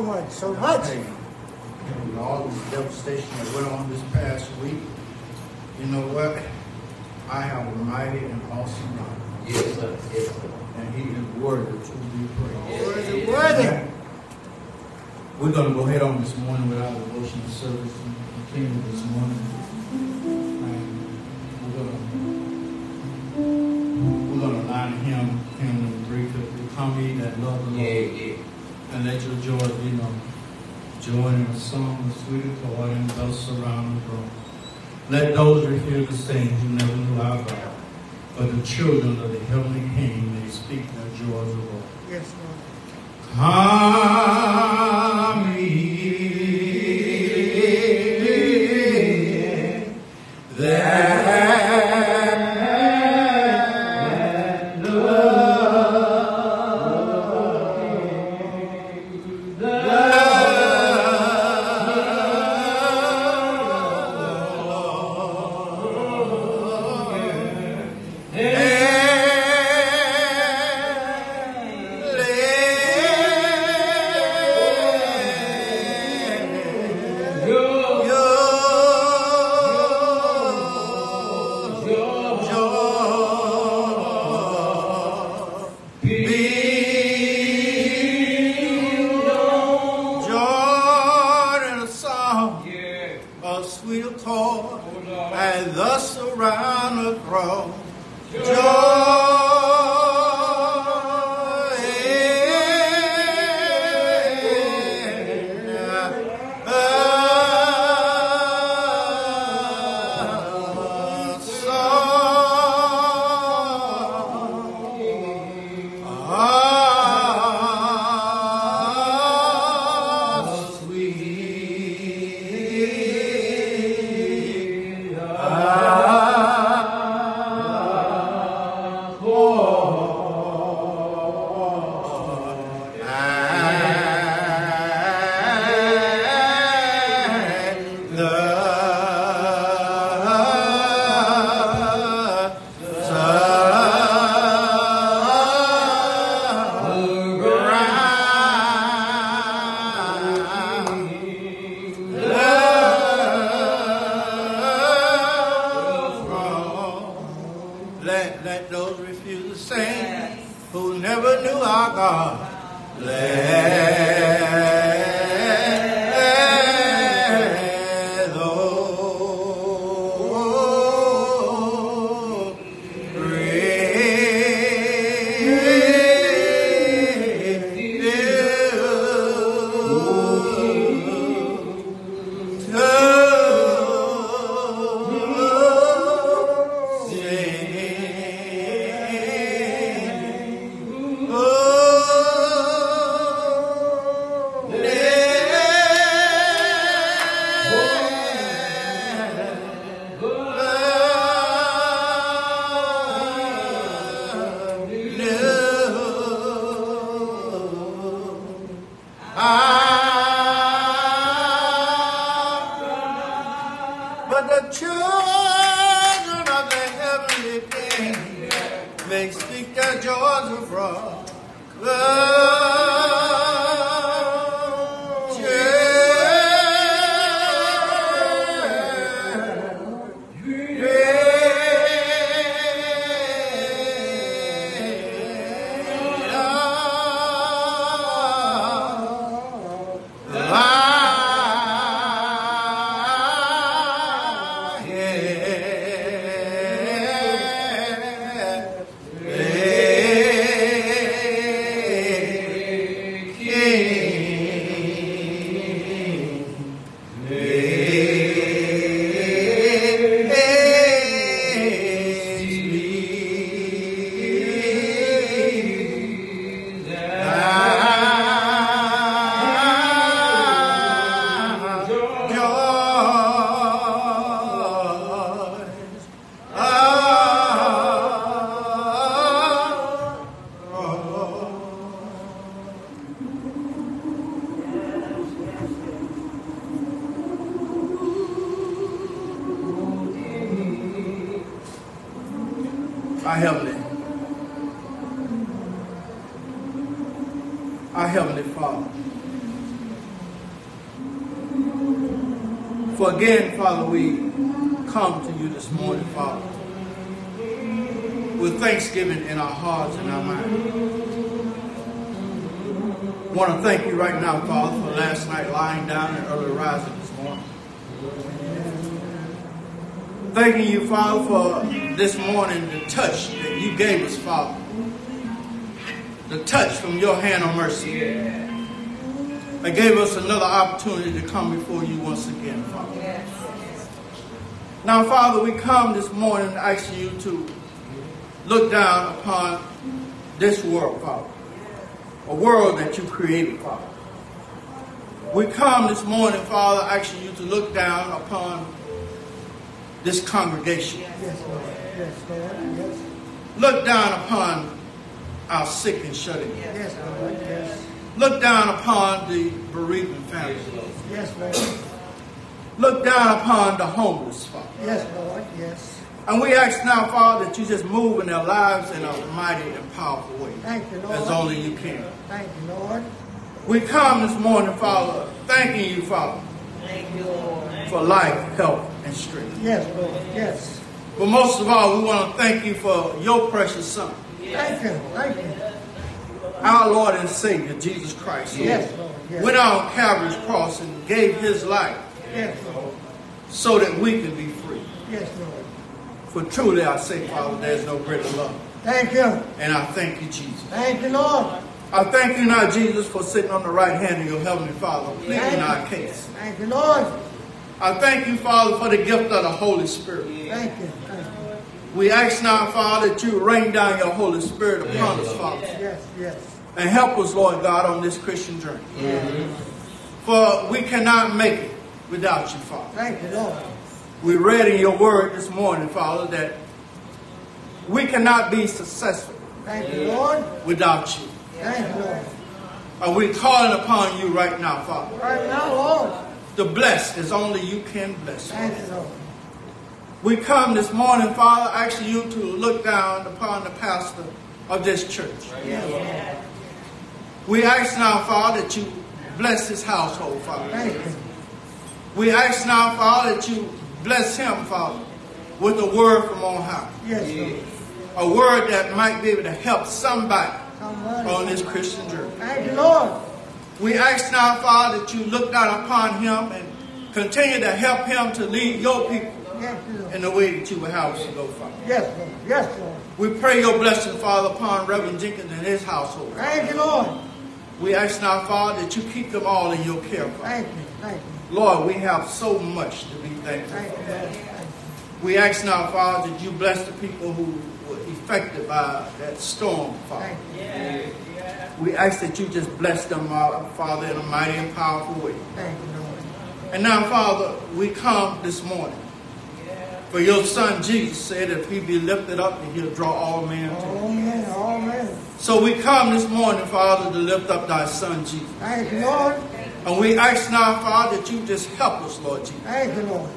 So much, so much. Hey, With all this devastation that went on this past week, you know what? I have a mighty and awesome God. Yes, sir. Yes, sir. And he is worthy to be praised. Worthy, worthy. We're going to go ahead on this morning with our devotional service and continue this morning. And we're going to we're going to line hymn, hymn in three fifty. Come ye that love the Yeah, Lord, yeah. And let your joy be known. Join in a song of sweet accord and thus surround the throne. Let those who hear the saints who never knew our God, but the children of the heavenly King may speak their joy of all. Yes, Lord. Come we come to you this morning, Father, with thanksgiving in our hearts and our minds. I want to thank you right now, Father, for last night lying down and early rising this morning. Thanking you, Father, for this morning, the touch that you gave us, Father. The touch from your hand of mercy. That gave us another opportunity to come before you once again, Father. Now, Father, we come this morning asking you to look down upon this world, Father. A world that you created, Father. We come this morning, Father, asking you to look down upon this congregation. Yes, Lord. Yes, Lord. Yes. Look down upon our sick and shut in. Yes, Lord. Yes. Look down upon the bereaved families. Yes, Lord. Look down upon the homeless, Father. Yes, Lord. Yes. And we ask now, Father, that you just move in their lives in a mighty and powerful way, Thank you, Lord. as only you can. Thank you, Lord. We come this morning, Father, thanking you, Father, for life, health, and strength. Yes, Lord. Yes. But most of all, we want to thank you for your precious Son, Thank you. Thank you. our Lord and Savior, Jesus Christ, Yes, Lord. Yes. went on Calvary's cross and gave his life Yes, Lord. so that we can be free. Yes, Lord. For truly I say, Father, there's no greater love. Thank you. And I thank you, Jesus. Thank you, Lord. I thank you now, Jesus, for sitting on the right hand of your heavenly Father, pleading our case. Thank you, Lord. I thank you, Father, for the gift of the Holy Spirit. Thank you. Thank you. We ask now, Father, that you rain down your Holy Spirit upon us, Father, Yes, yes. and help us, Lord God, on this Christian journey. For we cannot make it without you, Father. Thank you, Lord. We read in your word this morning, Father, that we cannot be successful Thank you, Lord. without you. Thank you, Lord. And we're calling upon you right now, Father, Right now, Lord. to bless as only you can bless. Thank you, Lord. We come this morning, Father, asking you to look down upon the pastor of this church. Yes, We ask now, Father, that you bless his household, Father. Thank you. We ask now, Father, that you bless him, Father, with a word from on high. Yes, Lord. A word that might be able to help somebody Come on this Christian journey. Thank you, Lord. We ask now, Father, that you look down upon him and continue to help him to lead your people Yes, in the way that you would have us to go, Father. Yes, Lord. Yes, Lord. We pray your blessing, Father, upon Reverend Jenkins and his household. Thank you, Lord. We ask now, Father, that you keep them all in your care, Father. Thank you. Thank you. Lord, we have so much to be thankful for. We ask now, Father, that you bless the people who were affected by that storm. Father. We ask that you just bless them, uh, Father, in a mighty and powerful way. Thank you, Lord. And now, Father, we come this morning. For your son Jesus said, if he be lifted up, then he'll draw all men to him. All men, all men. So we come this morning, Father, to lift up thy son Jesus. Thank you, Lord. And we ask now, Father, that you just help us, Lord Jesus. Thank you, Lord.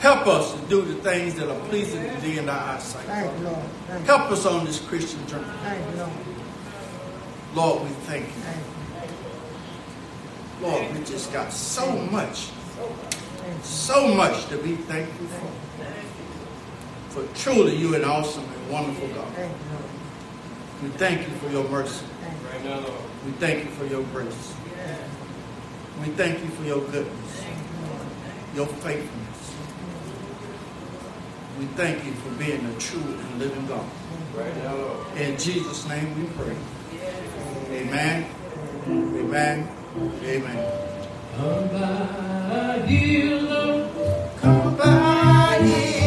Help us to do the things that are pleasing to thee in thy eyesight. Thank you, Lord. Thank you. Help us on this Christian journey. Thank you, Lord. Lord, we thank you. Thank you. Lord, we just got so much, so much to be thankful for. For truly you an awesome and wonderful God. Thank you, We thank you for your mercy. Thank you. Right now, Lord. We thank you for your grace. We thank you for your goodness, your faithfulness. We thank you for being a true and living God. Right now, Lord. In Jesus' name we pray. Amen. Amen. Amen. Come by Lord. Come by.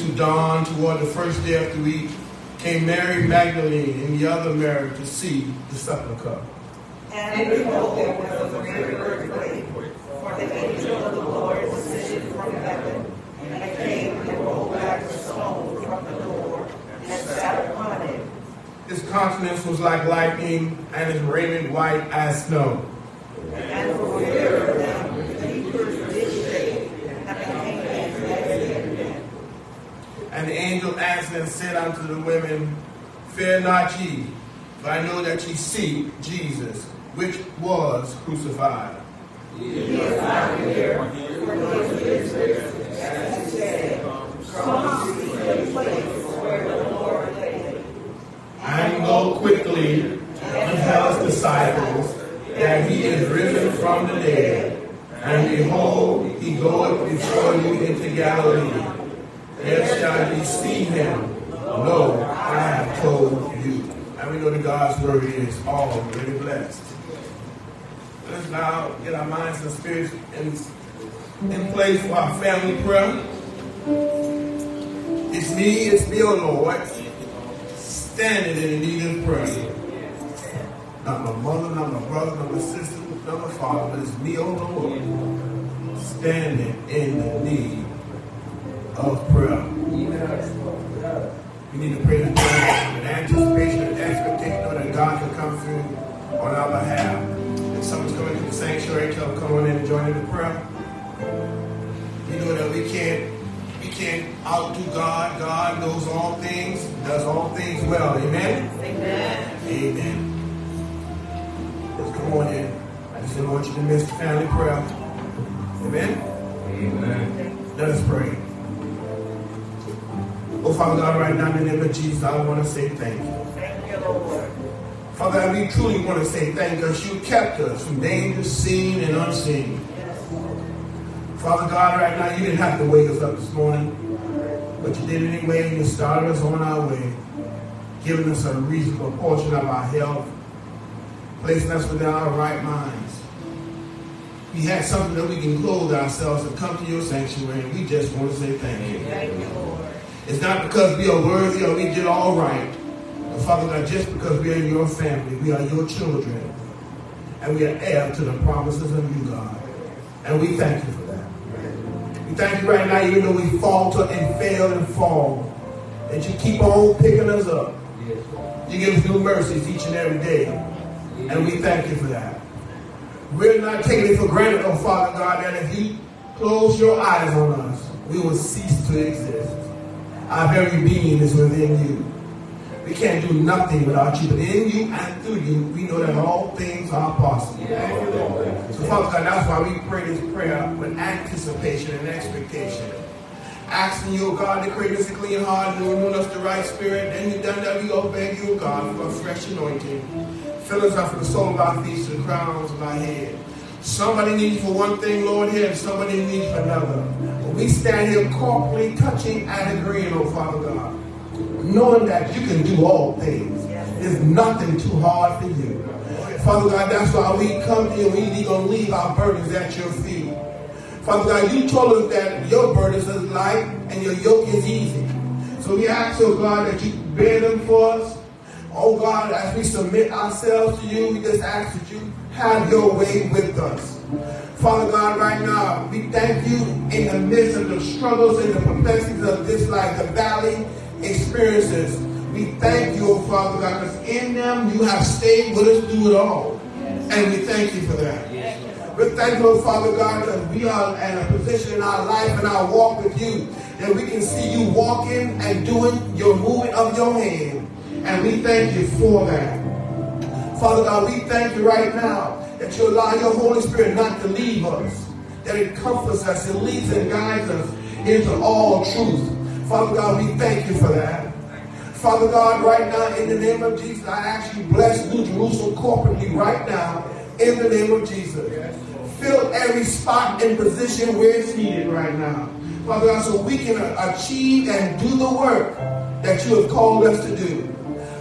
to dawn toward the first day after week, came Mary Magdalene and the other Mary to see the sepulchre. And behold, there was a great earthquake, for the angel of the Lord descended from heaven, and came and rolled back the stone from the door, and sat upon it. His countenance was like lightning, and his raiment white as snow. Unto the women, Fear not ye, for I know that ye seek Jesus, which was crucified. And go quickly and tell his disciples that he is risen from the dead. And behold, he goeth before you into Galilee. There shall ye see him. Lo, I have told you. And we know that God's word is already blessed. Let's now get our minds and spirits in, in for our family prayer. It's me, it's me, oh Lord, standing in need of prayer. Not my mother, not my brother, not my sister, not my father, but it's me, oh Lord, standing in the need of prayer. We need to pray this prayer with anticipation and expectation that God can come through on our behalf. If someone's coming to the sanctuary, tell them come on in and join in the prayer. We know that we can't we can't outdo God. God knows all things, does all things well. Amen? Amen. Amen. Let's come on in. I just want you to miss the family prayer. Amen? Amen. Let us pray. Oh, Father God, right now in the name of Jesus, I want to say thank you. Thank you, Lord. Father God, we truly want to say thank you because you kept us from danger seen and unseen. Father God, right now, you didn't have to wake us up this morning, but you did anyway, you started us on our way, giving us a reasonable portion of our health, placing us within our right minds. We had something that we can clothe ourselves and come to your sanctuary, and we just want to say thank you. Thank you, Lord. It's not because we are worthy or we did all right. But Father God, just because we are your family, we are your children. And we are heir to the promises of you, God. And we thank you for that. Thank you right now, even though we falter and fail and fall, that you keep on picking us up. You give us new mercies each and every day. And we thank you for that. We're not taking it for granted, oh Father God, that if you close your eyes on us, we will cease to exist. Our very being is within you. We can't do nothing without you, but in you and through you, we know that all things are possible. So, Father God, that's why we pray this prayer with anticipation and expectation. Asking you, oh God, to create us a clean heart and renew us the right spirit. Then you've done that, we all beg you, oh God, for a fresh anointing. Fill us up from the sole of our feet the crowns of our head. Somebody needs for one thing, Lord, here, and somebody needs for another. But we stand here corporately touching and agreeing, oh Father God, knowing that you can do all things. There's nothing too hard for you. Father God, that's why we come to you. We going to leave our burdens at your feet. Father God, you told us that your burdens is light and your yoke is easy. So we ask, oh God, that you bear them for us. Oh God, as we submit ourselves to you, we just ask that you have your way with us. Father God, right now, we thank you in the midst of the struggles and the perplexities of this life, the valley experiences. We thank you, oh Father God, because in them you have stayed with us through it all. And we thank you for that. We're thankful, Father God, that we are in a position in our life and our walk with you that we can see you walking and doing your moving of your hand. And we thank you for that. Father God, we thank you right now that you allow your Holy Spirit not to leave us, that it comforts us, it leads and guides us into all truth. Father God, we thank you for that. Father God, right now, in the name of Jesus, I ask you bless New Jerusalem corporately right now, in the name of Jesus. Fill every spot and position where it's needed right now. Father God, so we can achieve and do the work that you have called us to do.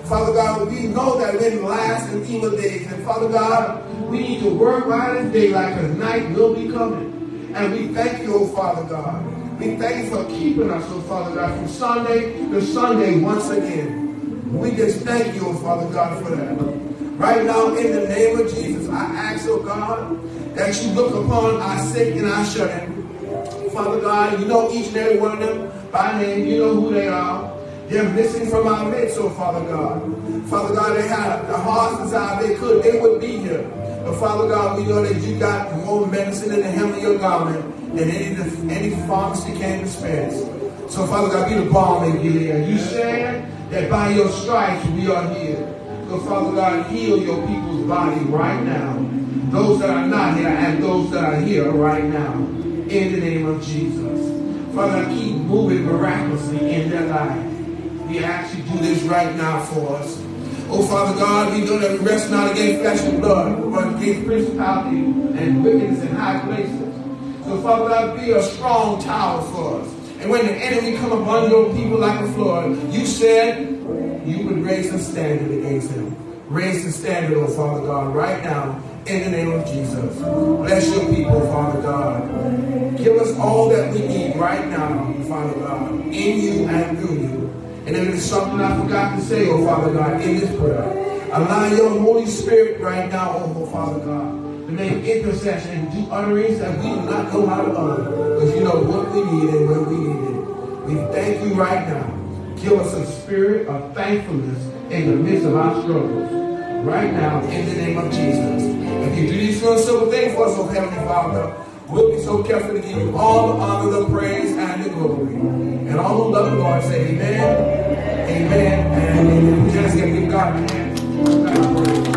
Father God, we know that we're in last and evil days. And Father God, we need to work right in daylight because night will be coming. And we thank you, oh Father God. We thank you for keeping us, oh Father God, from Sunday to Sunday once again. We just thank you, oh Father God, for that. Right now, in the name of Jesus, I ask, oh God, that you look upon our sick and our shut-in. Father God, you know each and every one of them by name. You know who they are. They're missing from our midst, oh Father God. Father God, they had the heart's desire they could, they would be here. But Father God, we know that you got more medicine in the hem of your garment than any, any pharmacy can dispense. So Father God, be the balm in Gilead. You said that by your stripes we are healed. So Father God, heal your people's body right now. Those that are not here and those that are here right now. In the name of Jesus. Father, keep moving miraculously in their life. We ask you to do this right now for us. Oh, Father God, we know that we rest not against flesh and blood, but against principality and wickedness in high places. So, Father God, be a strong tower for us. And when the enemy come upon your people like a flood, you said you would raise a standard against him. Raise the standard, oh Father God, right now in the name of Jesus. Bless your people, Father God. Give us all that we need right now, Father God, in you and through you. And if there's something I forgot to say, oh Father God, in this prayer, allow your Holy Spirit right now, oh Father God, to make intercession and do utterings that we do not know how to utter. Because you know what we need and when we need it. We thank you right now. Give us a spirit of thankfulness in the midst of our struggles. Right now, in the name of Jesus. If you do these little simple things for us, oh Heavenly Father, we'll be so careful to give you all the honor, the praise, and the glory. And all who love the Lord say amen, amen, and amen. Just give God. God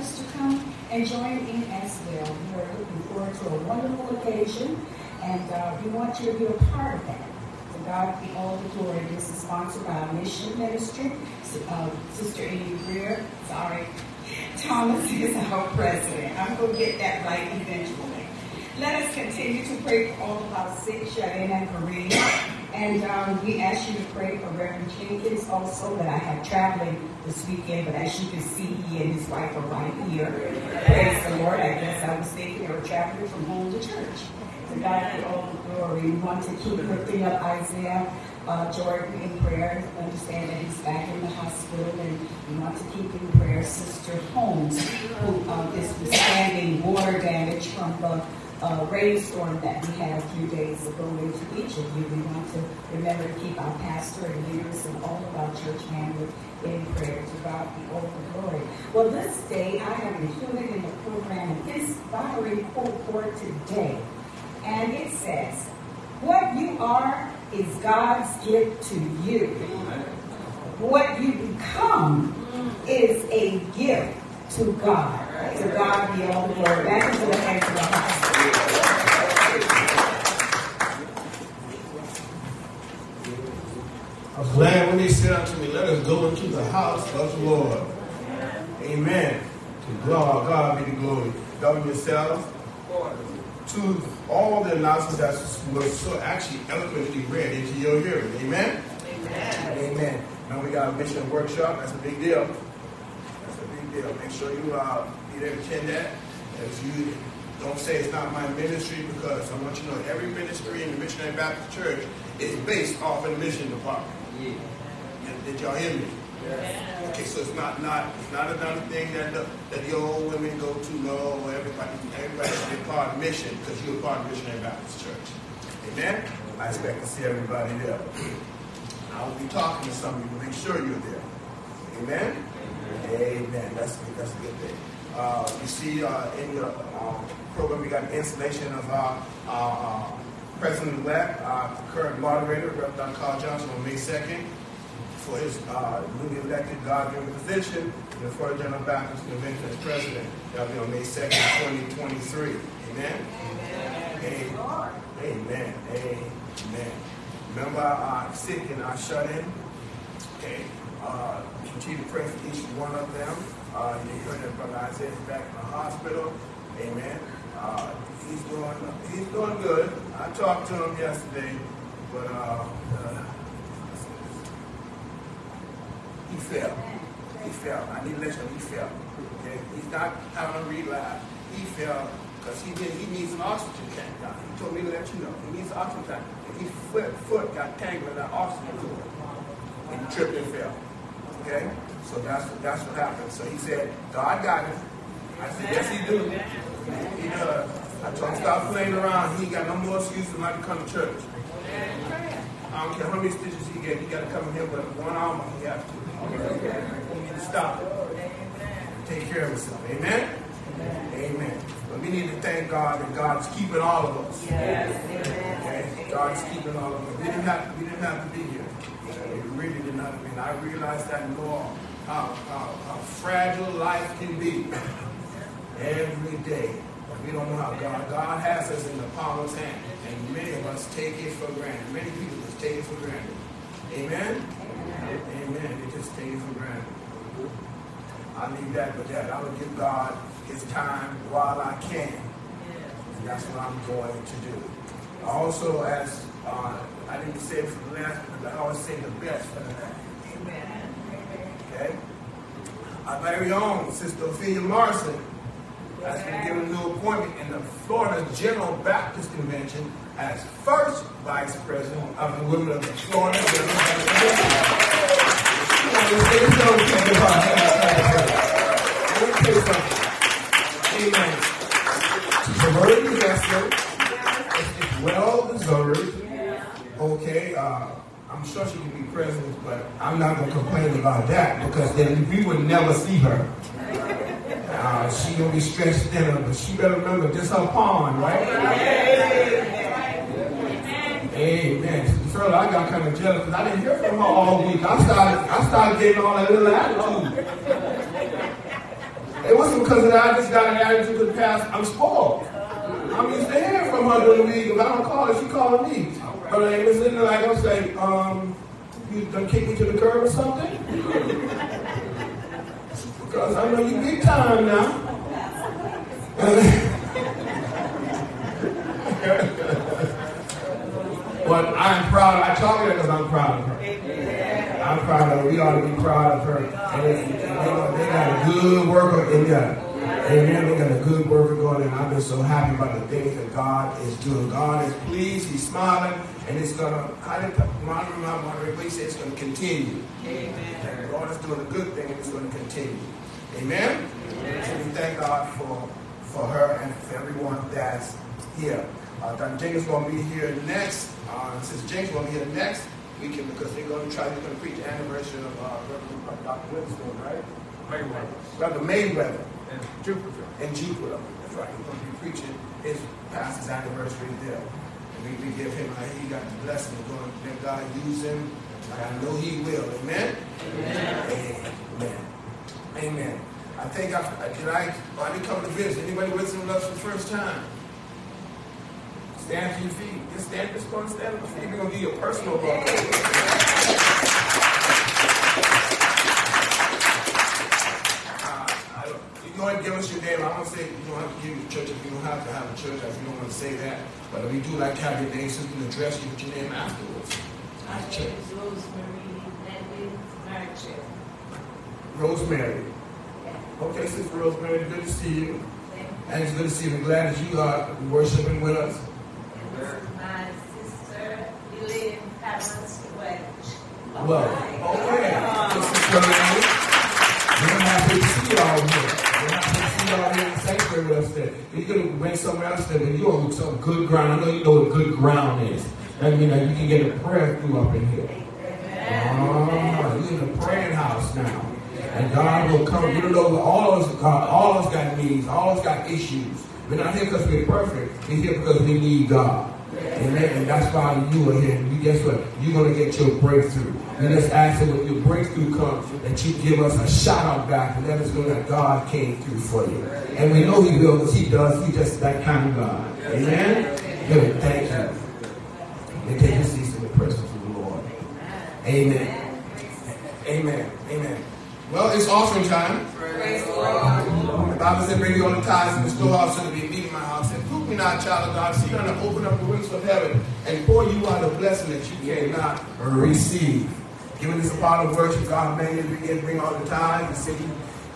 others to come and join in as well. We are looking forward to a wonderful occasion, and uh, we want you to be a part of that. To God be all the glory. This is sponsored by mission ministry. Uh, Sister Amy Greer, sorry, Thomas is our president. I'm going to get that right eventually. Let us continue to pray for all of our sick, shut in, and bereaved. And um, we ask you to pray for Reverend Jenkins also, that I have traveling this weekend, but as you can see, he and his wife are right here. Praise the Lord. I guess I was thinking they were traveling from home to church. To God be all the glory. We want to keep lifting up Isaiah uh, Jordan in prayer. Understand that he's back in the hospital, and we want to keep in prayer Sister Holmes, who uh, is withstanding water damage from the uh, rainstorm that we had a few days ago into each of you. We want to remember to keep our pastor and leaders and all of our church family in prayer. To God be all the glory. Well, this day I have included in the program an inspiring quote for today. And it says, What you are is God's gift to you. What you become is a gift to God. To God be all the glory. Back into the hands of the house. I was glad when they said unto me, Let us go into the house of the Lord. Amen. To God, God be the glory. Govern yourselves to all the announcements that was so actually eloquently read into your hearing. Amen. Amen. Amen. Now we got a mission workshop. That's a big deal. That's a big deal. Make sure you uh, to attend that. As you don't say it's not my ministry because I want you to know every ministry in the Missionary Baptist Church is based off of the mission department. And Did y'all hear me? Okay, so it's not not it's not another thing that the, that the old women go to. No, everybody everybody should be part of mission because you're part of Missionary Baptist Church. Amen. I expect to see everybody there. I will be talking to some of you to make sure you're there. Amen. Amen. That's that's a good thing. Uh, you see uh, in the uh, program we got an installation of our, our uh, president-elect, our current moderator, Reverend Dr. Carl Johnson, on May 2nd for his uh, newly elected God-given position in the General Baptist Convention as president. That'll be on May 2nd, 2023. Amen? Amen. Amen. Amen. Remember our sick and our shut-in? Okay. Uh, continue to pray for each one of them. Uh, that Brother Isaiah is back in the hospital. Amen. Uh, he's doing he's doing good. I talked to him yesterday, but uh, uh, he fell. He fell. I need to let you know he fell. Okay, he's not having a relapse. He fell because he did. He needs an oxygen tank. Now, he told me to let you know he needs an oxygen tank. And his foot, foot got tangled in that oxygen cord, and he tripped and fell. Okay, so that's what that's what happened. So he said, God got him. I said, yes, he do. He does. I told him stop playing around. He ain't got no more excuses not to come to church. I don't care how many stitches he get. He got to come in here with one arm. He has to. He to stop. Take care of himself. Amen. Amen. But we need to thank God that God's keeping all of us. Okay? God's keeping all of us. We didn't have we didn't have to be here. We really did not. I mean, I realized that more how, how, how fragile life can be every day. We don't know how God God has us in the palm of his hand. And many of us take it for granted. Many people just take it for granted. Amen? Amen. They just take it for granted. I leave that with that. I will give God his time while I can. And that's what I'm going to do. Also, as uh, I didn't say it for the last, but I always say the best for the last. Okay? Our very own Sister Ophelia Morrison has been given a new appointment in the Florida General Baptist Convention as first vice president of the women of the Florida General Baptist Convention. Let me tell you something. Amen. She's a investor. It's well deserved. Okay, uh, I'm sure she can be president, but I'm not going to complain about that because then we would never see her. Uh, she gonna be stretched thinner, but she better remember this her pond, right? Amen. Further, I got kind of jealous because I didn't hear from her all week. I started, I started getting all that little attitude. It wasn't because of that. I just got an attitude to the past. I'm spoiled. I'm used to hearing from her during the week. If I don't call her, she calling me. Like, it's in there like I'm saying, um, you done kick me to the curb or something? Because I know you big time now. but I'm proud. I talk to her because I'm proud of her. I'm proud of her. We ought to be proud of her. And they, they, got- they got a good worker in there. Amen. They got a good worker going, and I've been so happy about the things that God is doing. God is pleased. He's smiling, and it's gonna. I didn't monitor my monitor, but he said it's gonna continue. Amen. God is doing a good thing, and it's gonna continue. Amen. So we thank God for for her and for everyone that's here. Uh, Dr. Jenkins going to be here next. Uh, Sister Jenkins going to be here next weekend because they're going to try. They're going to preach the anniversary of uh, Reverend Dr. Winston, right? Mayweather. Brother Mayweather And Jupiter. And Jupiter. That's right. He's going to be preaching his pastor's anniversary there. And we, we give him, uh, he got the blessing of going to let God use him. And I know he will. Amen? Amen. Amen. Amen. I think I, I- did I, I didn't come to visit. Anybody with some love for the first time? Stand to your feet. Just stand, just go and stand on your feet. We're going to give you a personal love. Uh, You and give us your name. I don't say you don't have to give your church if you don't have to have a church if you don't want to say that. But if we do like to have your name so we can address you with your name afterwards. My name is Rosemary Marchell. Rosemary. Okay, Sister Rosemary, good to see you. And it's good to see you. We're glad that you are worshiping with us. And this is my sister, Elaine Thomas Wedge. Well, okay. Sister Rosemary, we're happy to see you all here. We're happy to see you all here in the sanctuary with us today. You could have went somewhere else today, you're on some good ground. I know you know what good ground is. That means that you can get a prayer through up in here. Oh, you're in the praying house now. And God will come. You don't know all of us, God, all of us got needs, all of us got issues. We're not here because we're perfect. We're here because we need God. And that's why you are here. And you guess what? You're gonna get your breakthrough. We just ask that when your breakthrough comes, that you give us a shout out back and let us know that God came through for you. And we know He will because He does. He's just that kind of God. Amen. Good. Thank you. And take your seats in the presence of the Lord. Amen. Amen. Amen. Well, it's offering time. The. The Bible said, bring your own tithes in the storehouse so to be meat in my house. And prove me not child of God. She's going to open up the windows of heaven and pour you out a blessing that you cannot receive. Giving this a part of worship God made it begin to bring all the tithes. He said he,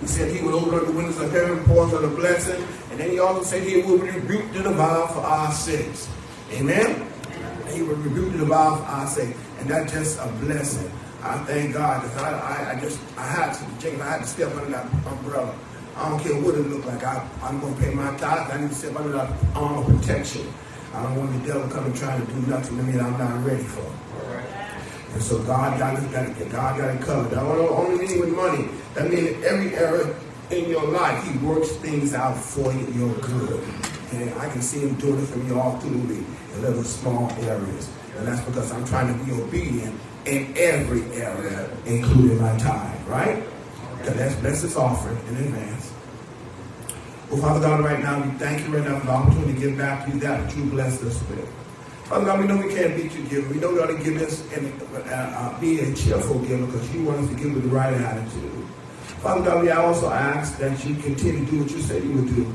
he said he would open up the windows of heaven, pour out a blessing, and then he also said he would rebuke the devourer for our sins. Amen. He would rebuke the devourer for our sake, and that's just a blessing. I thank God because I, I, I just I had to Jacob, I had to step under that umbrella. I don't care what it looked like. I, I'm going to pay my tithes. I need to step under that arm of protection. I don't want the devil coming trying to do nothing to me that I'm not ready for. And so God got it, got it, God got it covered. I don't only mean with money. That means every area in your life, He works things out for you, your good. And I can see Him doing it for me all through the in little small areas. And that's because I'm trying to be obedient in every area, including my time, right? Okay, let's bless this offering in advance. Well, Father God, right now, we thank you right now for the opportunity to give back to you that which you blessed us with. Father God, we know we can't beat you giving. We know we ought to give this and uh, uh, be a cheerful giver because you want us to give with the right attitude. Father God, we I also ask that you continue to do what you said you would do.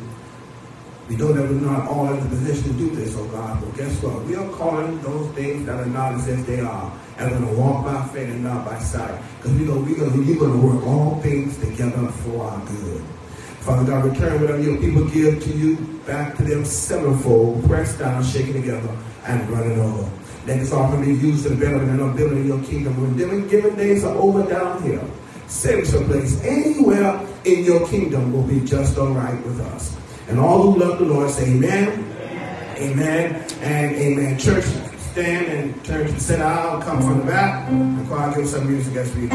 We know that we're not all in the position to do this, oh God, but guess what? We are calling those things that are not as if they are. And we're going to walk by faith and not by sight. Because we know we're gonna, you're going to work all things together for our good. Father God, return whatever your people give to you back to them sevenfold, pressed down, shaken together, and running over. Let this offering be used to betterment and building in your kingdom. When them given days are over down here, send us a place anywhere in your kingdom will be just all right with us. And all who love the Lord say amen, amen, and amen. Church, stand and turn to the center aisle, come from the back, and choir give some music as we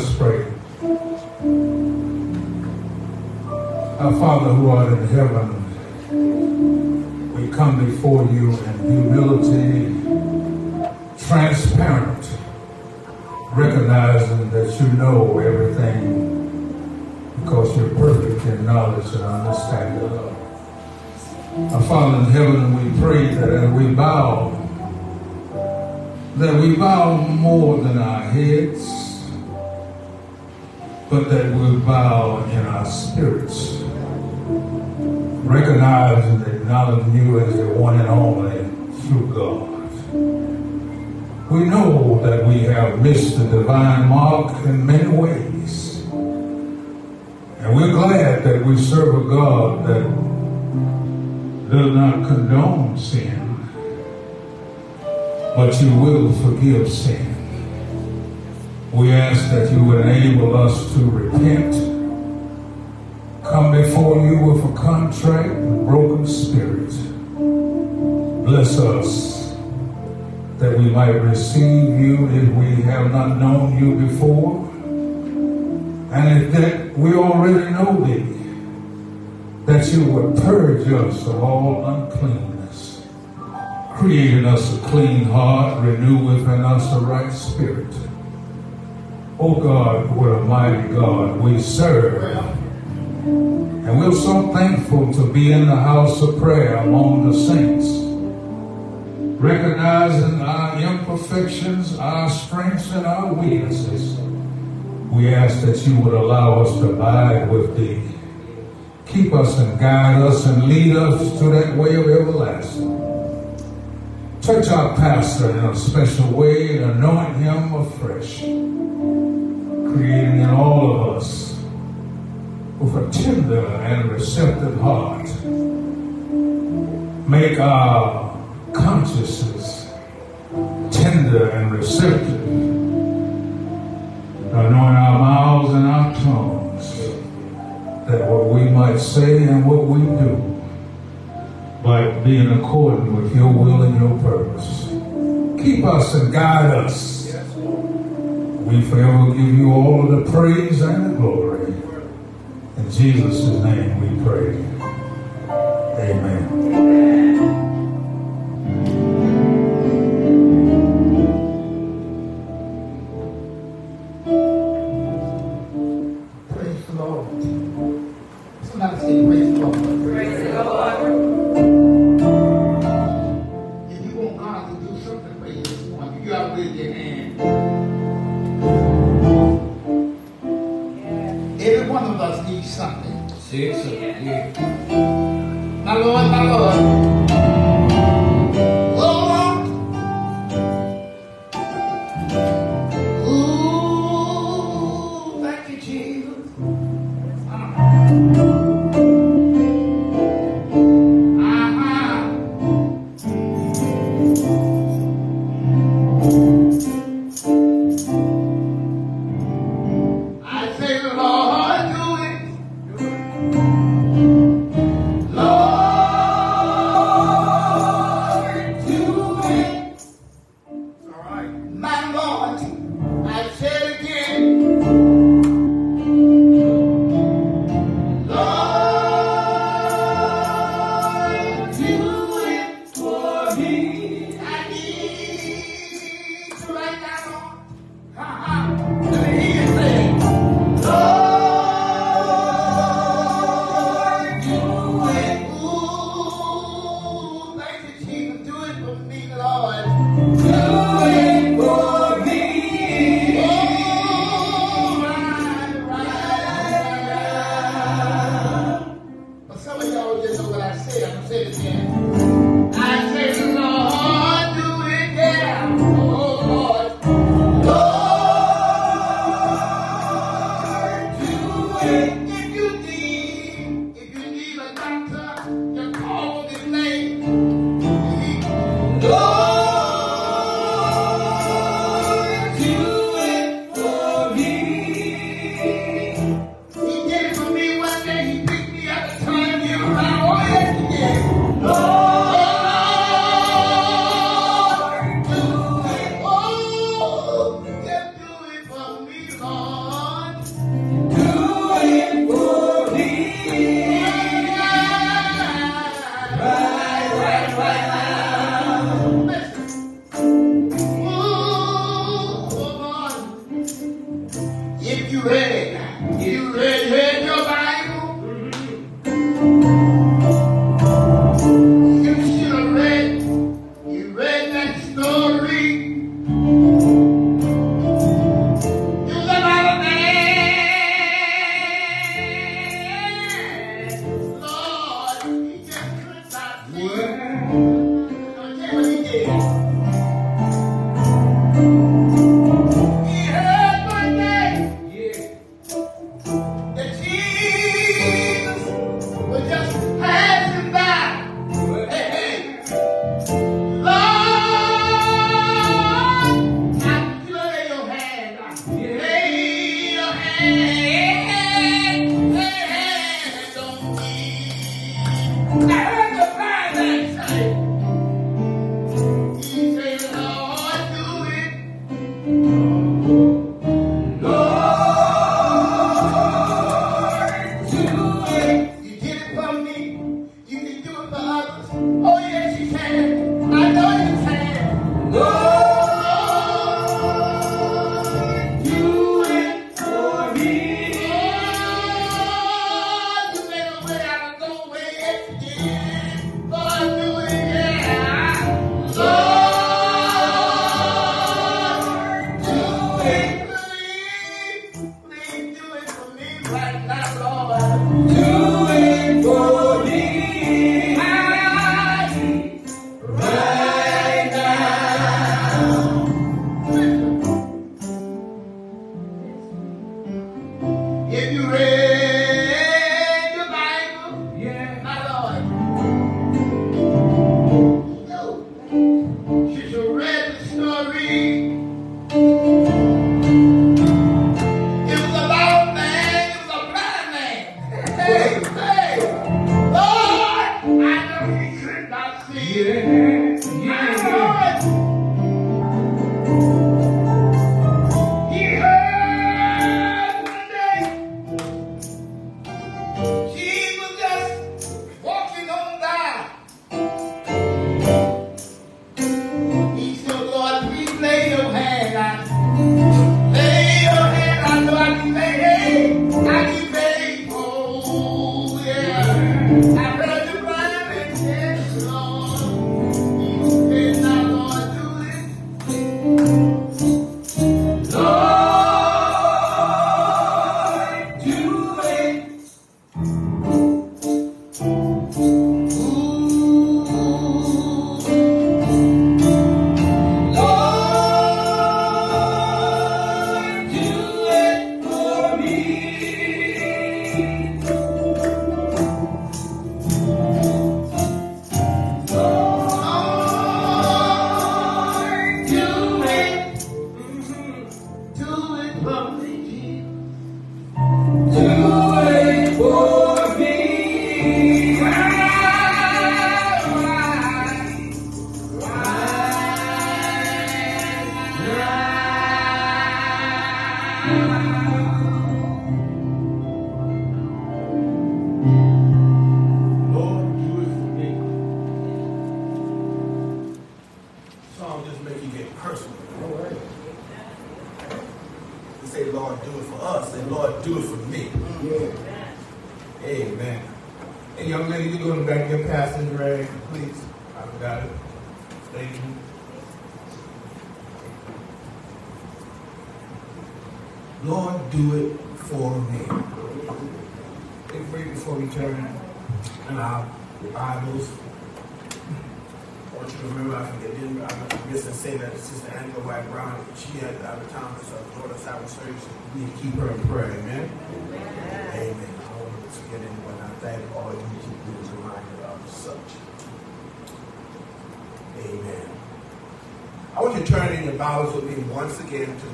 us pray. Our Father who art in heaven, we come before you in humility, transparent, recognizing that you know everything because you're perfect in knowledge and understanding. Our Father in heaven, we pray that as we bow, that we bow more than our heads, but that we bow in our spirits, recognize and acknowledge you as the one and only true God. We know that we have missed the divine mark in many ways. And we're glad that we serve a God that does not condone sin, but you will forgive sin. We ask that you would enable us to repent, come before you with a contrite and broken spirit. Bless us that we might receive you if we have not known you before, and if that we already know thee, that you would purge us of all uncleanness, creating us a clean heart, renew within us a right spirit Oh God, what a mighty God we serve. And we're so thankful to be in the house of prayer among the saints, recognizing our imperfections, our strengths, and our weaknesses. We ask that you would allow us to abide with thee. Keep us and guide us and lead us to that way of everlasting. Touch our pastor in a special way and anoint him afresh, creating in all of us with a tender and receptive heart. Make our consciences tender and receptive. Anoint our mouths and our tongues that what we might say and what we do might be in accordance with your will and your purpose. Keep us and guide us. We forever give you all of the praise and the glory. In Jesus' name we pray. Amen.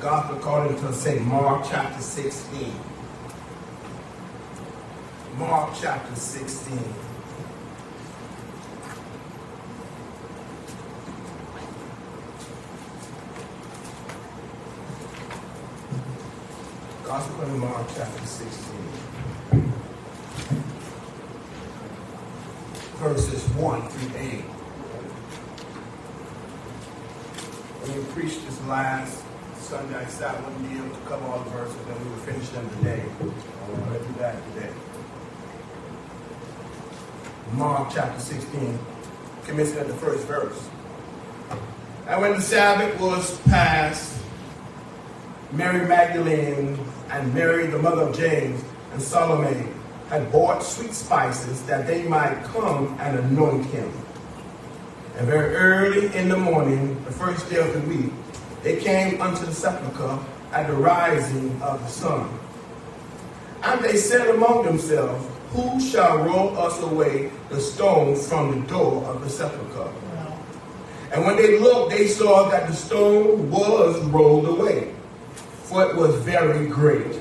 Gospel according to St. Mark chapter 16. Mark chapter 16. Gospel of Mark chapter 16. Verses 1 through 8. When we preached this last I wouldn't be able to cover all the verses, and we would finish them today. I'm going to do that today. Mark chapter 16, commencing at the first verse. And when the Sabbath was past, Mary Magdalene and Mary, the mother of James, and Salome had bought sweet spices that they might come and anoint him. And very early in the morning, the first day of the week, they came unto the sepulchre at the rising of the sun. And they said among themselves, Who shall roll us away the stone from the door of the sepulchre? And when they looked, they saw that the stone was rolled away, for it was very great.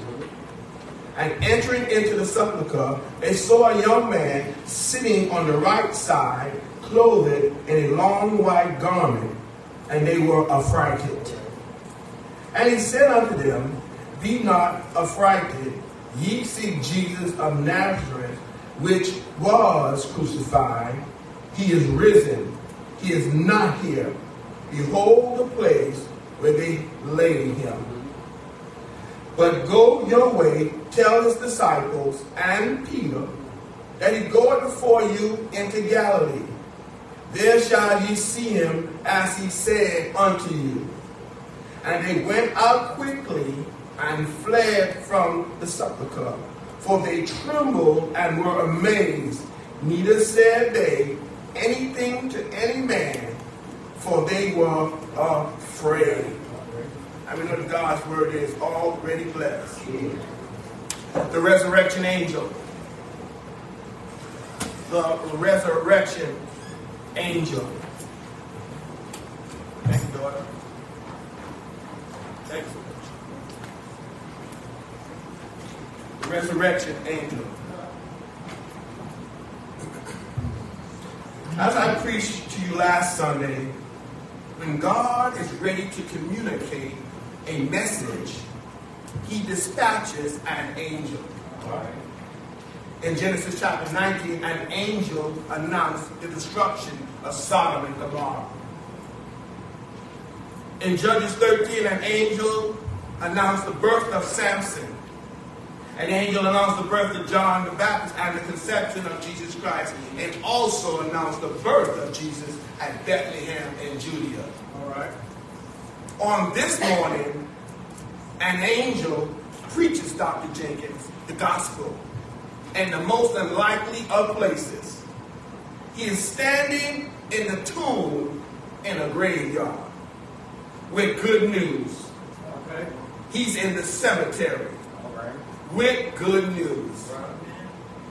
And entering into the sepulchre, they saw a young man sitting on the right side, clothed in a long white garment, and they were affrighted. And he said unto them, Be not affrighted, ye seek Jesus of Nazareth, which was crucified. He is risen, he is not here. Behold the place where they laid him. But go your way, tell his disciples and Peter that he goeth before you into Galilee. There shall ye see him as he said unto you. And they went out quickly and fled from the sepulchre, for they trembled and were amazed. Neither said they anything to any man, for they were afraid. I mean, what God's word is already blessed. The resurrection angel. The resurrection angel. Thank you, daughter. Thank you. The resurrection angel. As I preached to you last Sunday, when God is ready to communicate a message, he dispatches an angel. In Genesis chapter 19, an angel announced the destruction of Sodom and Gomorrah. In Judges 13, an angel announced the birth of Samson. An angel announced the birth of John the Baptist and the conception of Jesus Christ, and also announced the birth of Jesus at Bethlehem in Judea. All right. On this morning, an angel preaches Dr. Jenkins the gospel in the most unlikely of places. He is standing in the tomb in a graveyard with good news. Okay. He's in the cemetery All right. with good news.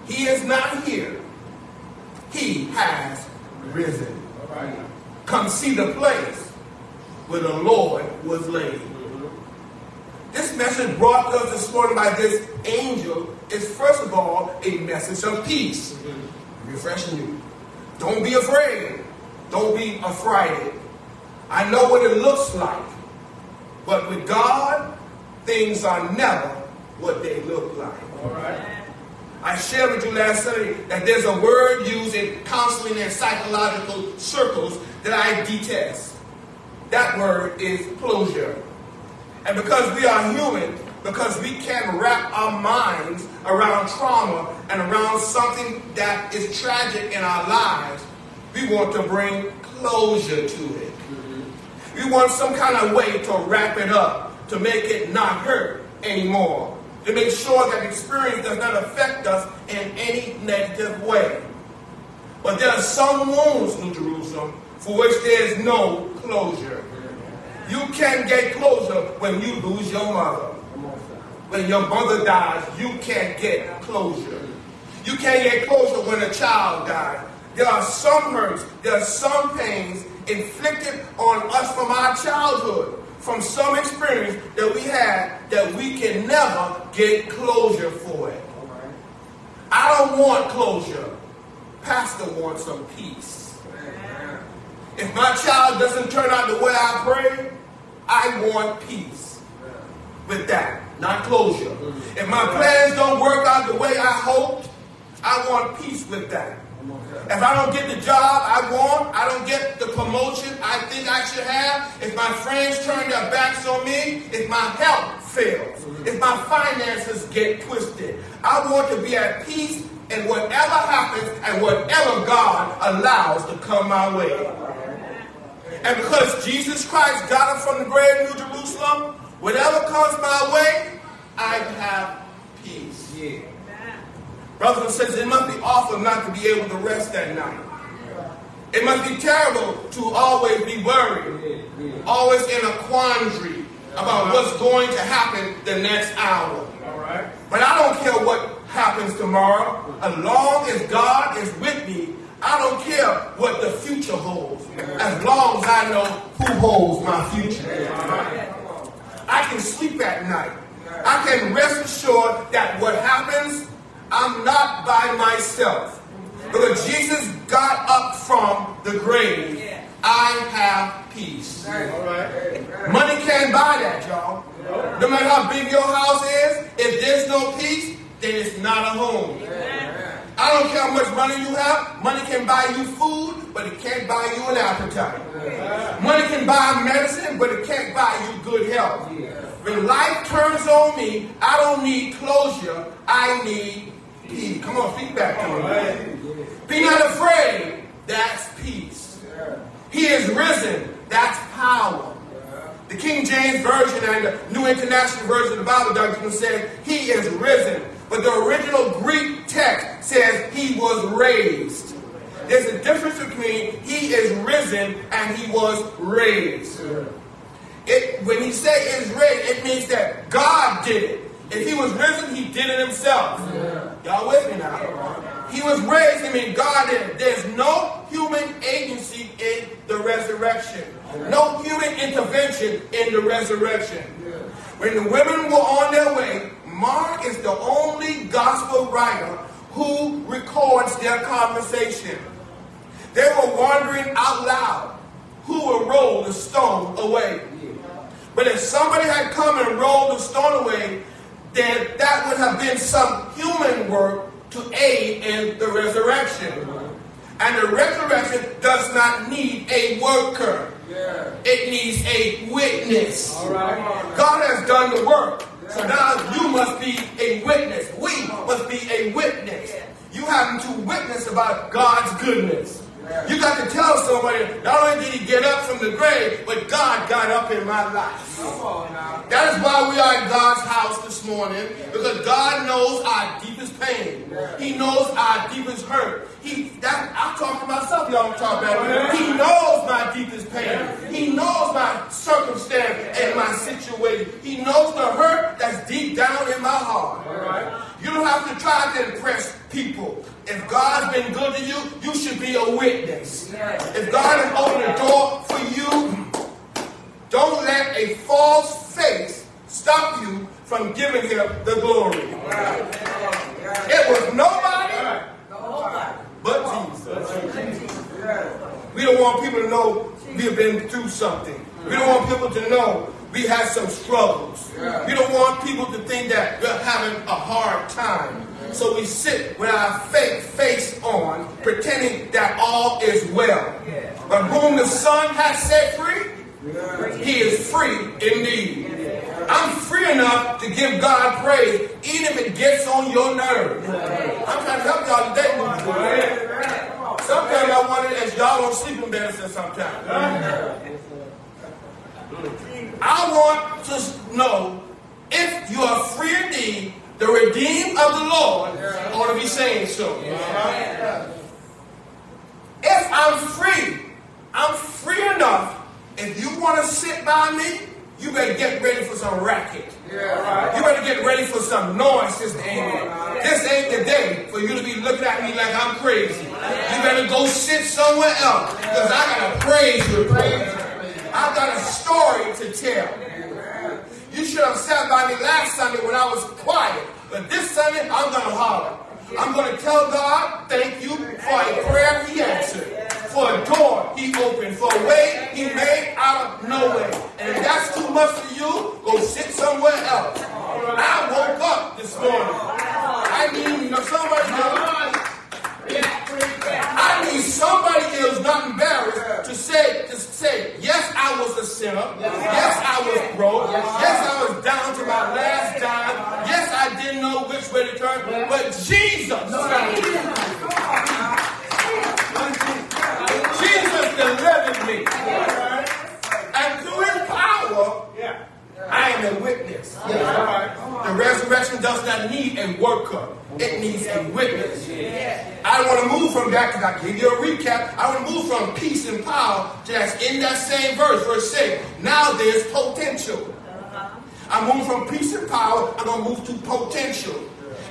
He is not here. He has risen. All right. Come see the place where the Lord was laid. Mm-hmm. This message brought to us this morning by this angel is first of all a message of peace. Refreshing you. Don't be afraid. Don't be affrighted. I know what it looks like. But with God, things are never what they look like. All right. I shared with you last Sunday that there's a word used in counseling and psychological circles that I detest. That word is closure. And because we are human, because we can wrap our minds around trauma and around something that is tragic in our lives, we want to bring closure to it. Mm-hmm. We want some kind of way to wrap it up, to make it not hurt anymore, to make sure that experience does not affect us in any negative way. But there are some wounds, New Jerusalem, for which there is no closure. Mm-hmm. You can't get closure when you lose your mother. When your mother dies, you can't get closure. You can't get closure when a child dies. There are some hurts, there are some pains inflicted on us from our childhood, from some experience that we had that we can never get closure for it. I don't want closure. Pastor wants some peace. If my child doesn't turn out the way I pray, I want peace with that, not closure. If my plans don't work out the way I hoped, I want peace with that. If I don't get the job I want, I don't get the promotion I think I should have, if my friends turn their backs on me, if my health fails, if my finances get twisted, I want to be at peace in whatever happens and whatever God allows to come my way. And because Jesus Christ got us from the grave in New Jerusalem, whatever comes my way, I have peace. Yeah. Brothers and sisters, it must be awful not to be able to rest at night. It must be terrible to always be worried, always in a quandary about uh-huh. what's going to happen the next hour. But I don't care what happens tomorrow. As long as God is with me, I don't care what the future holds. As long as I know who holds my future. I can sleep at night. I can rest assured that what happens, I'm not by myself. Because Jesus got up from the grave. I have peace. Money can't buy that, y'all. No matter how big your house is, if there's no peace, then it's not a home. I don't care how much money you have. Money can buy you food, but it can't buy you an appetite. Money can buy medicine, but it can't buy you good health. When life turns on me, I don't need closure. I need peace. Come on, speak back to me. Be not afraid. That's peace. He is risen. That's power. The King James Version and the New International Version of the Bible document says he is risen. But the original Greek text says he was raised. There's a difference between he is risen and he was raised. It, when he say is raised, it means that God did it. If he was risen, he did it himself. Y'all with me now? He was raised, I mean, God did it. There's no human agency in the resurrection. No human intervention in the resurrection. When the women were on their way, Mark is the only gospel writer who records their conversation. They were wondering out loud who will roll the stone away. But if somebody had come and rolled the stone away, then that would have been some human work to aid in the resurrection. And the resurrection does not need a worker. It needs a witness. All right. God has done the work. So now you must be a witness. We must be a witness. You have to witness about God's goodness. You got to tell somebody, not only did he get up from the grave, but God got up in my life. That is why we are in God's house this morning, because God knows our deepest pain. He knows our deepest hurt. He that I'm talking to myself, y'all I'm talking about. He knows my deepest pain. He knows my circumstance and my situation. He knows the hurt that's deep down in my heart. You don't have to try to impress people. If God's been good to you, you should be a witness. If God has opened the door for you, don't let a false face stop you from giving him the glory. It was nobody. nobody but Jesus. We don't want people to know we have been through something. We don't want people to know we have some struggles. We don't want people to think that we're having a hard time. So we sit with our fake face on, pretending that all is well. But whom the Son has set free, he is free indeed. I'm free enough to give God praise, even if it gets on your nerves. I'm trying to help y'all today. Sometimes I want wonder if y'all don't sleep in sometimes. I want to know if you are free indeed, the redeemed of the Lord ought to be saying so. If I'm free, I'm free enough. If you want to sit by me, you better get ready for some racket. You better get ready for some noise, Sister Amy. This ain't the day for you to be looking at me like I'm crazy. You better go sit somewhere else because I got a praise report. I got a story to tell. You should have sat by me last Sunday when I was quiet. But this Sunday, I'm going to holler. I'm going to tell God, thank you for a prayer he answered, for a door he opened, for a way he made out of no way. And if that's too much for you, go sit somewhere else. I woke up this morning. I need somebody to I need somebody else not embarrassed to say, to say, yes, I was a sinner. Yes, I was broke. Yes, I was down to my last dime. Yes, I didn't know which way to turn. But Jesus delivered me. And through his power, I am a witness. The resurrection does not need a worker. It needs a witness. I want to move from that because I gave you a recap. I want to move from peace and power to that's in that same verse, verse 6. Now there's potential. Uh-huh. I'm moving from peace and power, I'm going to move to potential.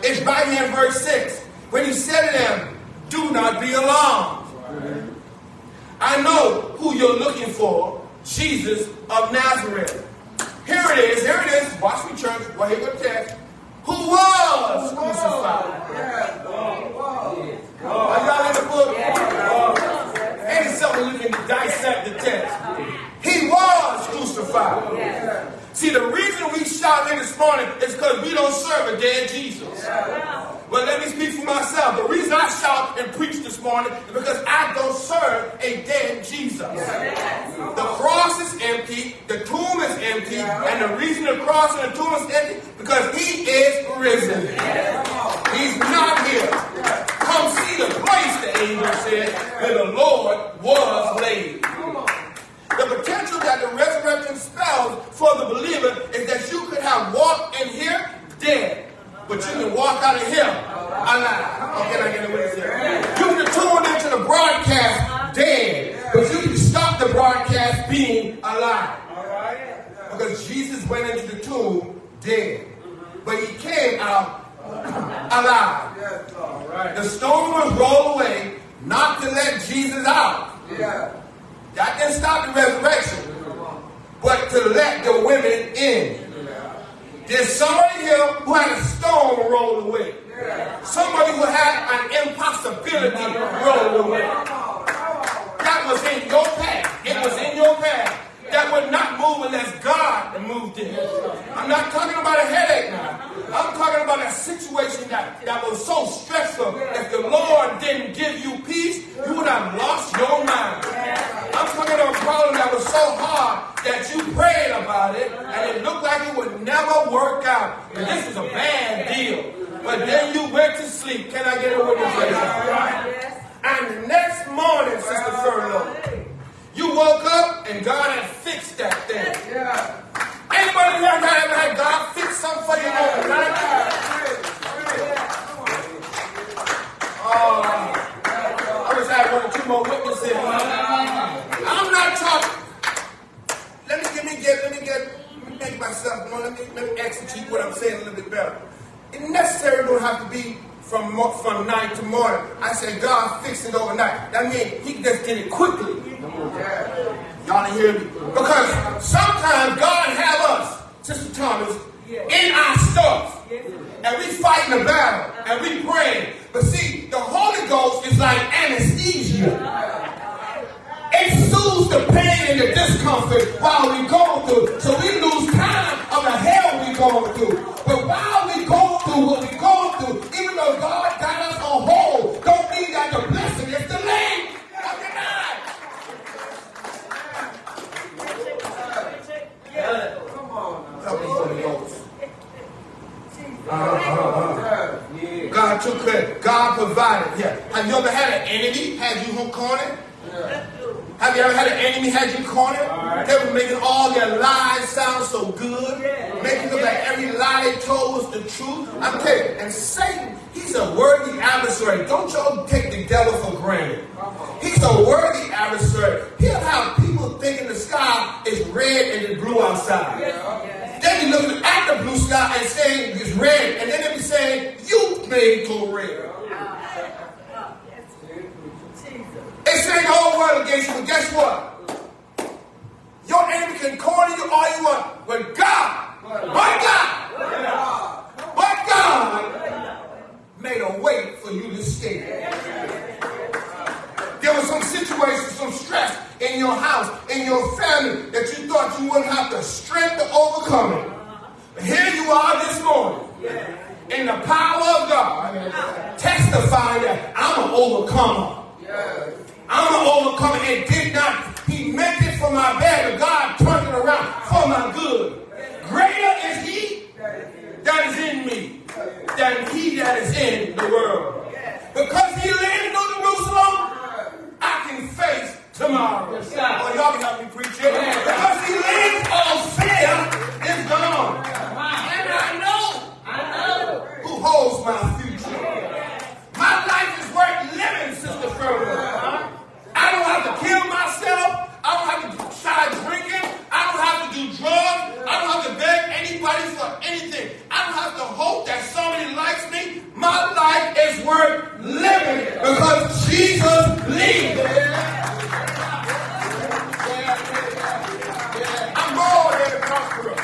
It's right here in verse 6. When he said to them, Do not be alarmed. I know who you're looking for, Jesus of Nazareth. Here it is, here it is. Watch me, church. Well, here the text. Who was crucified? Are y'all in the book? Ain't something you can dissect the text. He was crucified. See, the reason we shout in this morning is because we don't serve a dead Jesus. Well, let me speak for myself. The reason I shout and preach this morning is because I don't serve a dead Jesus. The cross is empty, the tomb is empty, and the reason the cross and the tomb is empty because he is risen. He's not here. Come see the place, the angel said, where the Lord was laid. The potential that the resurrection spells for the believer is that you could have walked in here dead, but you can walk out of here alive. Okay, I get it what it. You can tune into the broadcast dead, but you can stop the broadcast being alive. Because Jesus went into the tomb dead, but he came out alive. The stone was rolled away, not to let Jesus out. That didn't stop the resurrection, but to let the women in. There's somebody here who had a stone rolled away. Somebody who had an impossibility rolled away. That was in your path. It was in your path. That would not move unless God moved it. I'm not talking about a headache now. I'm talking about a situation that, that was so stressful. If the Lord didn't give you peace, you would have lost your mind. I'm talking about a problem that was so hard that you prayed about it, and it looked like it would never work out. And this is a bad deal. But then you went to sleep. Can I get a witness? And the next morning, Sister Furlough, you woke up and God had fixed that thing. Yeah. Anybody here got ever had God fix something for you overnight? Oh, I wish I had one or two more witnesses. I'm not talking. Let me let me get let me get let me make myself know. Let me let me execute what I'm saying a little bit better. It necessarily don't have to be from from night to morning. I say God fixed it overnight. That means He just did it quickly. Y'all didn't hear me? Because sometimes God have us, Sister Thomas, in our stuff. And we fighting a battle and we praying. But see, the Holy Ghost is like anesthesia. It soothes the pain and the discomfort while we go through. So we lose time of the hell we going through. But while we go through what we go took care. God provided. Yeah. Have you ever had an enemy had you cornered? Have you ever had an enemy had you cornered? They were making all their lies sound so good, making look like every lie they told was the truth. I'm telling you, and Satan, he's a worthy adversary. Don't y'all take the devil for granted. He's a worthy adversary. He'll have people thinking the sky is red and it's blue outside. Be looking at the blue sky and saying it's red, and then they be saying, you made it red. They saying the whole world against you, but guess what? Your enemy can corner you all you want, but God, but God, but God made a way for you to stay. There was some situation, some stress in your house, in your family, that you thought you wouldn't have the strength to overcome it. But here you are this morning, in the power of God, testifying that I'm an overcomer. I'm an overcomer. It did not, he meant it for my bad, but God turned it around for my good. Greater is he that is in me than he that is in the world. Because he lives in Jerusalem, I can face tomorrow. Oh, y'all can help me preach it. Because he lives, all fear is gone. And I know who holds my future. My life is worth living, Sister Furman. I don't have to kill myself. I don't have to start drinking. I don't have to do drugs. I don't have to beg anybody for anything. I don't have to hope that somebody likes me. My life is worth living because Jesus lives. I'm more than a conqueror.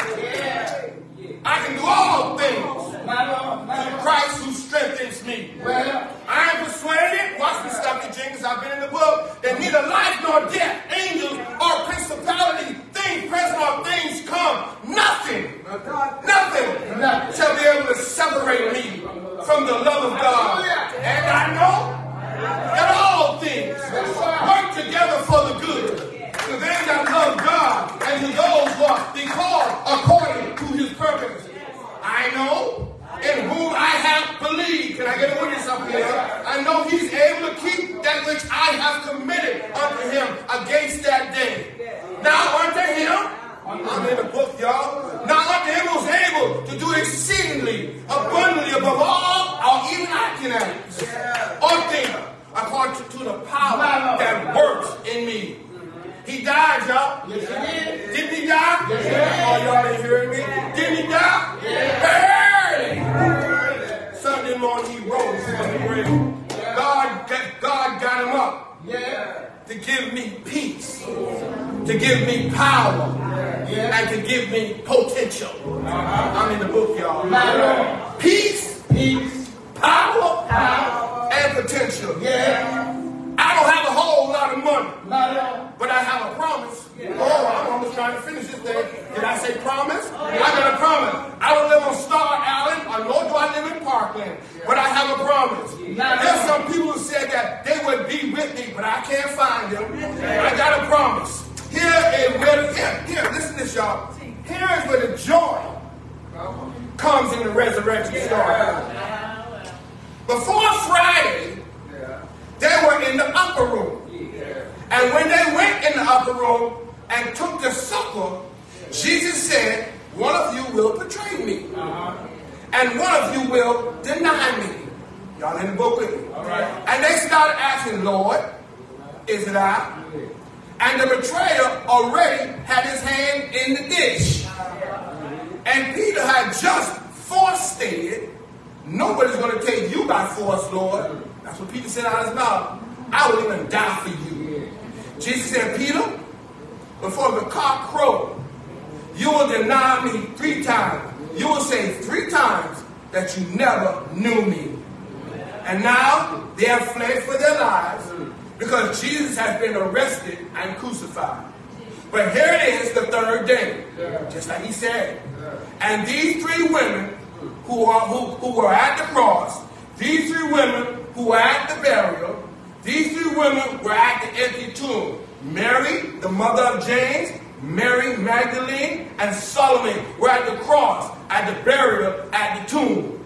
Empty tomb. Mary, the mother of James, Mary Magdalene, and Salome were at the cross, at the burial, at the tomb.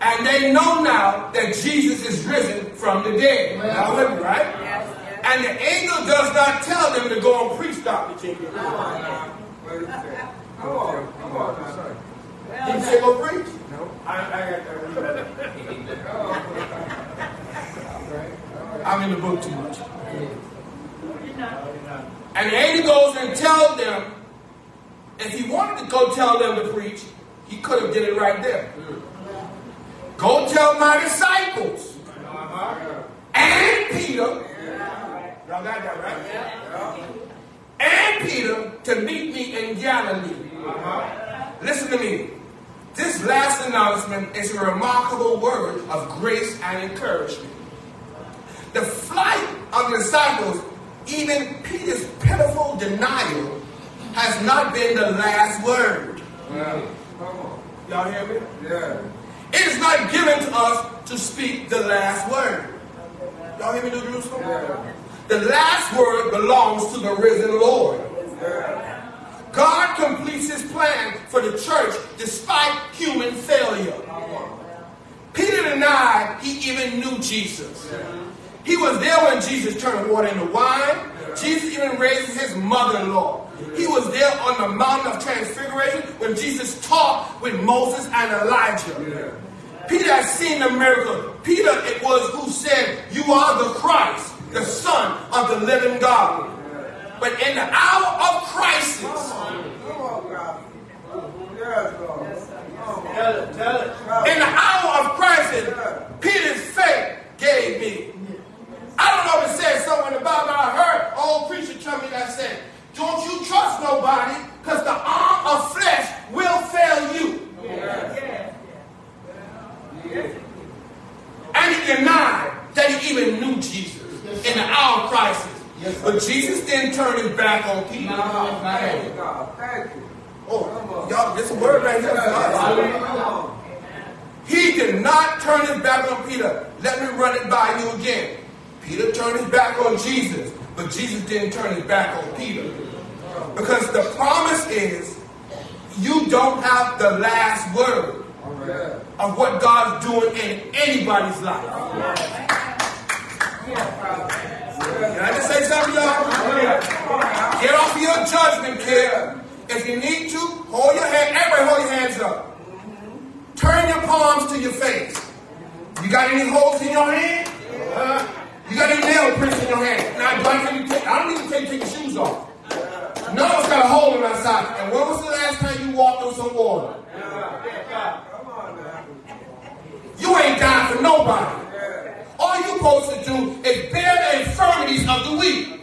And they know now that Jesus is risen from the dead. Now, with me, right? And the angel does not tell them to go and preach Dr. King. Come on, come on. now. Did you say go preach? No, I, I got to read oh. I'm in the book too much. And the angel goes and tells them, if he wanted to go tell them to preach, he could have did it right there. Go tell my disciples and Peter. Y'all got that right? And Peter to meet me in Galilee. Listen to me. This last announcement is a remarkable word of grace and encouragement. The flight of the disciples, even Peter's pitiful denial, has not been the last word. Come on. Y'all hear me? Yeah. It is not given to us to speak the last word. Y'all hear me, New Jerusalem? Yeah. The last word belongs to the risen Lord. Yeah. God completes his plan for the church despite human failure. Peter denied he even knew Jesus. He was there when Jesus turned water into wine. Jesus even raised his mother-in-law. He was there on the mountain of transfiguration when Jesus talked with Moses and Elijah. Peter has seen the miracle. Peter it was who said, You are the Christ, the Son of the living God. But in the hour of crisis, Come on, God. Yes, Lord. Come on. Tell it, tell it. in the hour of crisis, Peter's faith gave me. I don't know if it says somewhere in the Bible. I heard an old preacher tell me that said, Don't you trust nobody, because the arm of flesh will fail you. And he denied that he even knew Jesus in the hour of crisis. But Jesus didn't turn his back on Peter. Thank you, God. Thank you. Oh, y'all, this word right here for us. Come on. He did not turn his back on Peter. Let me run it by you again. Peter turned his back on Jesus, but Jesus didn't turn his back on Peter. Because the promise is you don't have the last word of what God's doing in anybody's life. Can I just say something, y'all? Get off your judgment, kid. If you need to, hold your hand. Everybody hold your hands up. Turn your palms to your face. You got any holes in your hand? Uh, you got any nail prints in your hand? Now, do I, take, I don't even take your shoes off. None of us got a hole in our side. And when was the last time you walked on some water? You ain't dying for nobody. All you're supposed to do is bear the infirmities of the weak.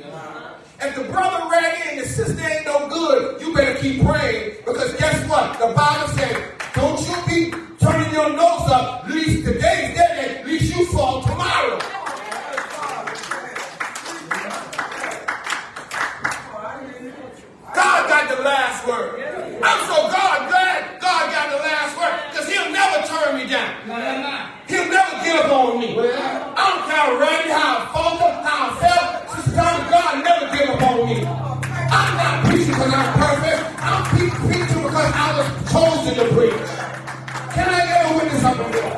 If the brother ran in, the sister ain't no good, you better keep praying because guess what? The Bible says, don't you be turning your nose up, last word. I'm so God glad God got the last word because he'll never turn me down. He'll never give up on me. I don't care Randy, how I funk how I felt. Sister Tommy, God never give up on me. I'm not preaching because I'm perfect. I'm preaching because I was chosen to preach. Can I get a witness up here?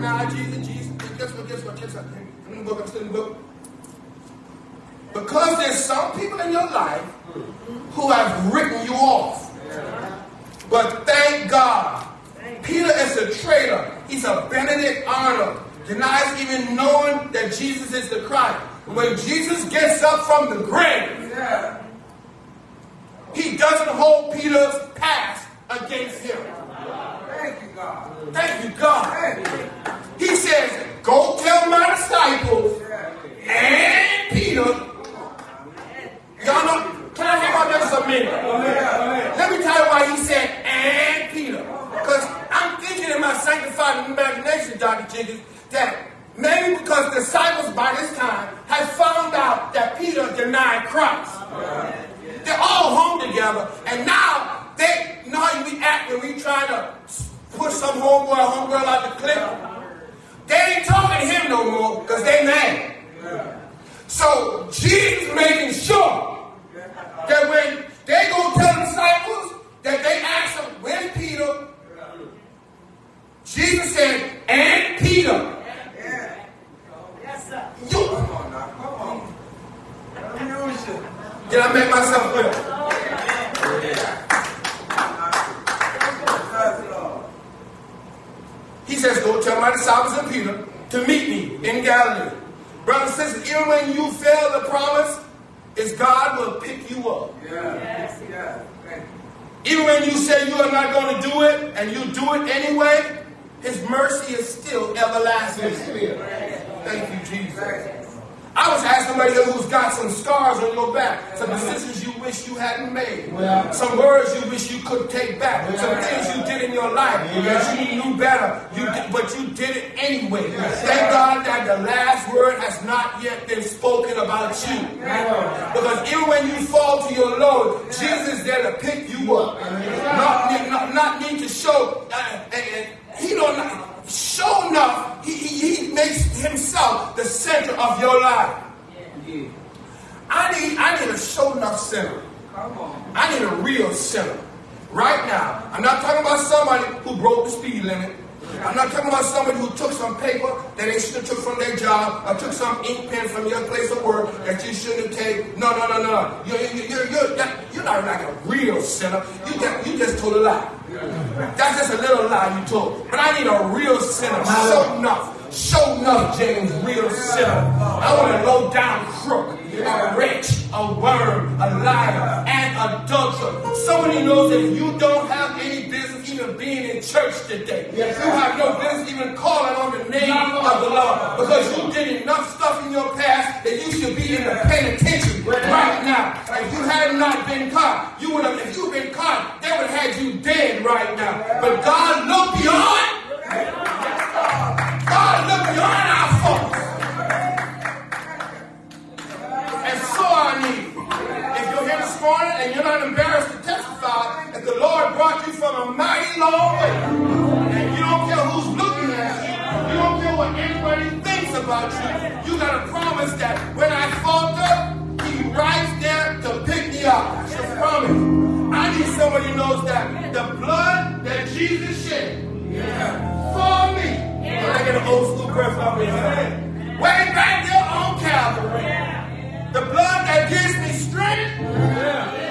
Now, Jesus, Jesus, guess what, guess what, guess what? I'm in the book, I'm still in the book. Because there's some people in your life who have written you off. But thank God, Peter is a traitor. He's a Benedict Arnold. Denies even knowing that Jesus is the Christ. When Jesus gets up from the grave, he doesn't hold Peter's past against him. Thank you, God. Thank you, God. He says, Go tell my disciples and Peter. Y'all know, can I hear about this a minute? Let me tell you why he said and Peter. Because I'm thinking in my sanctified imagination, Dr. Jenkins, that maybe because disciples by this time had found out that Peter denied Christ. They're all home together, and now they know how we act when we try to push some homeboy homegirl out the cliff. They ain't talking to him no more because they mad. So Jesus making sure that when they go tell the disciples that they ask them, where's Peter? Jesus said, and Peter. Yeah. Yes, sir. You, Come on now. Come on. Let me use you. did I make myself clear? Yes, Lord. He says, Go tell my disciples and Peter to meet me in Galilee. Brothers and sisters, even when you fail the promise, is God will pick you up. Yeah. Yes. Yeah. Even when you say you are not going to do it and you do it anyway, his mercy is still everlasting. Thank you, Jesus. I was asking somebody who's got some scars on your back, some decisions you wish you hadn't made, some words you wish you could take back, some things you did in your life that you knew better, you did, but you did it anyway. Thank God that the last word has not yet been spoken about you. Because even when you fall to your low, Jesus is there to pick you up. Not, need- not, not need to show, uh, uh, he don't show enough, he, he, he makes himself the center of your life. I need, I need a show enough center. Come on. I need a real sinner. Right now. I'm not talking about somebody who broke the speed limit. I'm not talking about somebody who took some paper that they should have took from their job or took some ink pen from your place of work that you shouldn't have taken. No, no, no, no. You're, you're, you're, you're, you're not like a real sinner. You just, you just told a lie. That's just a little lie you told. But I need a real sinner. Show enough. Show enough, James, real sinner. I want a low down crook, a wretch, a worm, a liar, and adulterer. Somebody knows that you don't have any business even being in church today. You have no business even calling on the name of the Lord because you did enough stuff in your past that you should be in the penitentiary right now. If you had not been caught, you would have, if you'd been caught, they would have had you dead right now. But God looked beyond. God looked beyond our faults. And so I need. If you're here this morning and you're not embarrassed testify that the Lord brought you from a mighty long way, and you don't care who's looking at you, you don't care what anybody thinks about you, you got to promise that when I falter, He right there to pick me up. That's your promise. I need somebody who knows that the blood that Jesus shed for me. When I get an old school here. Way back there on Calvary. The blood that gives me strength from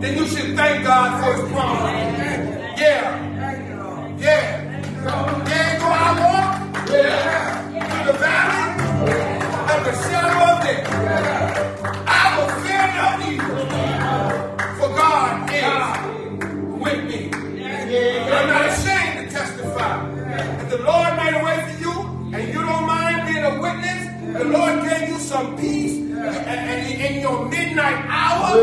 then you should thank God for his promise. Yeah. Yeah. Yeah, go I walk yeah. through the valley and the shadow of death. I will fear no evil, for God is with me. But I'm not ashamed to testify. If the Lord made a way for you, and you don't mind being a witness, the Lord gave you some peace, and, and in your midnight hour,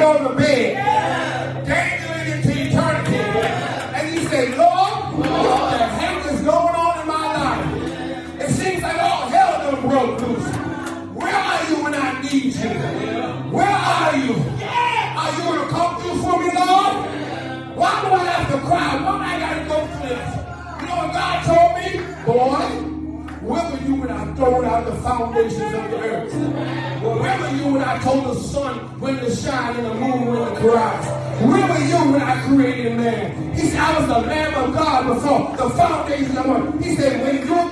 go to bed In and the moon when the grass. Where were you when I created man? He said, I was the Lamb of God before the foundation of the world. He said, when you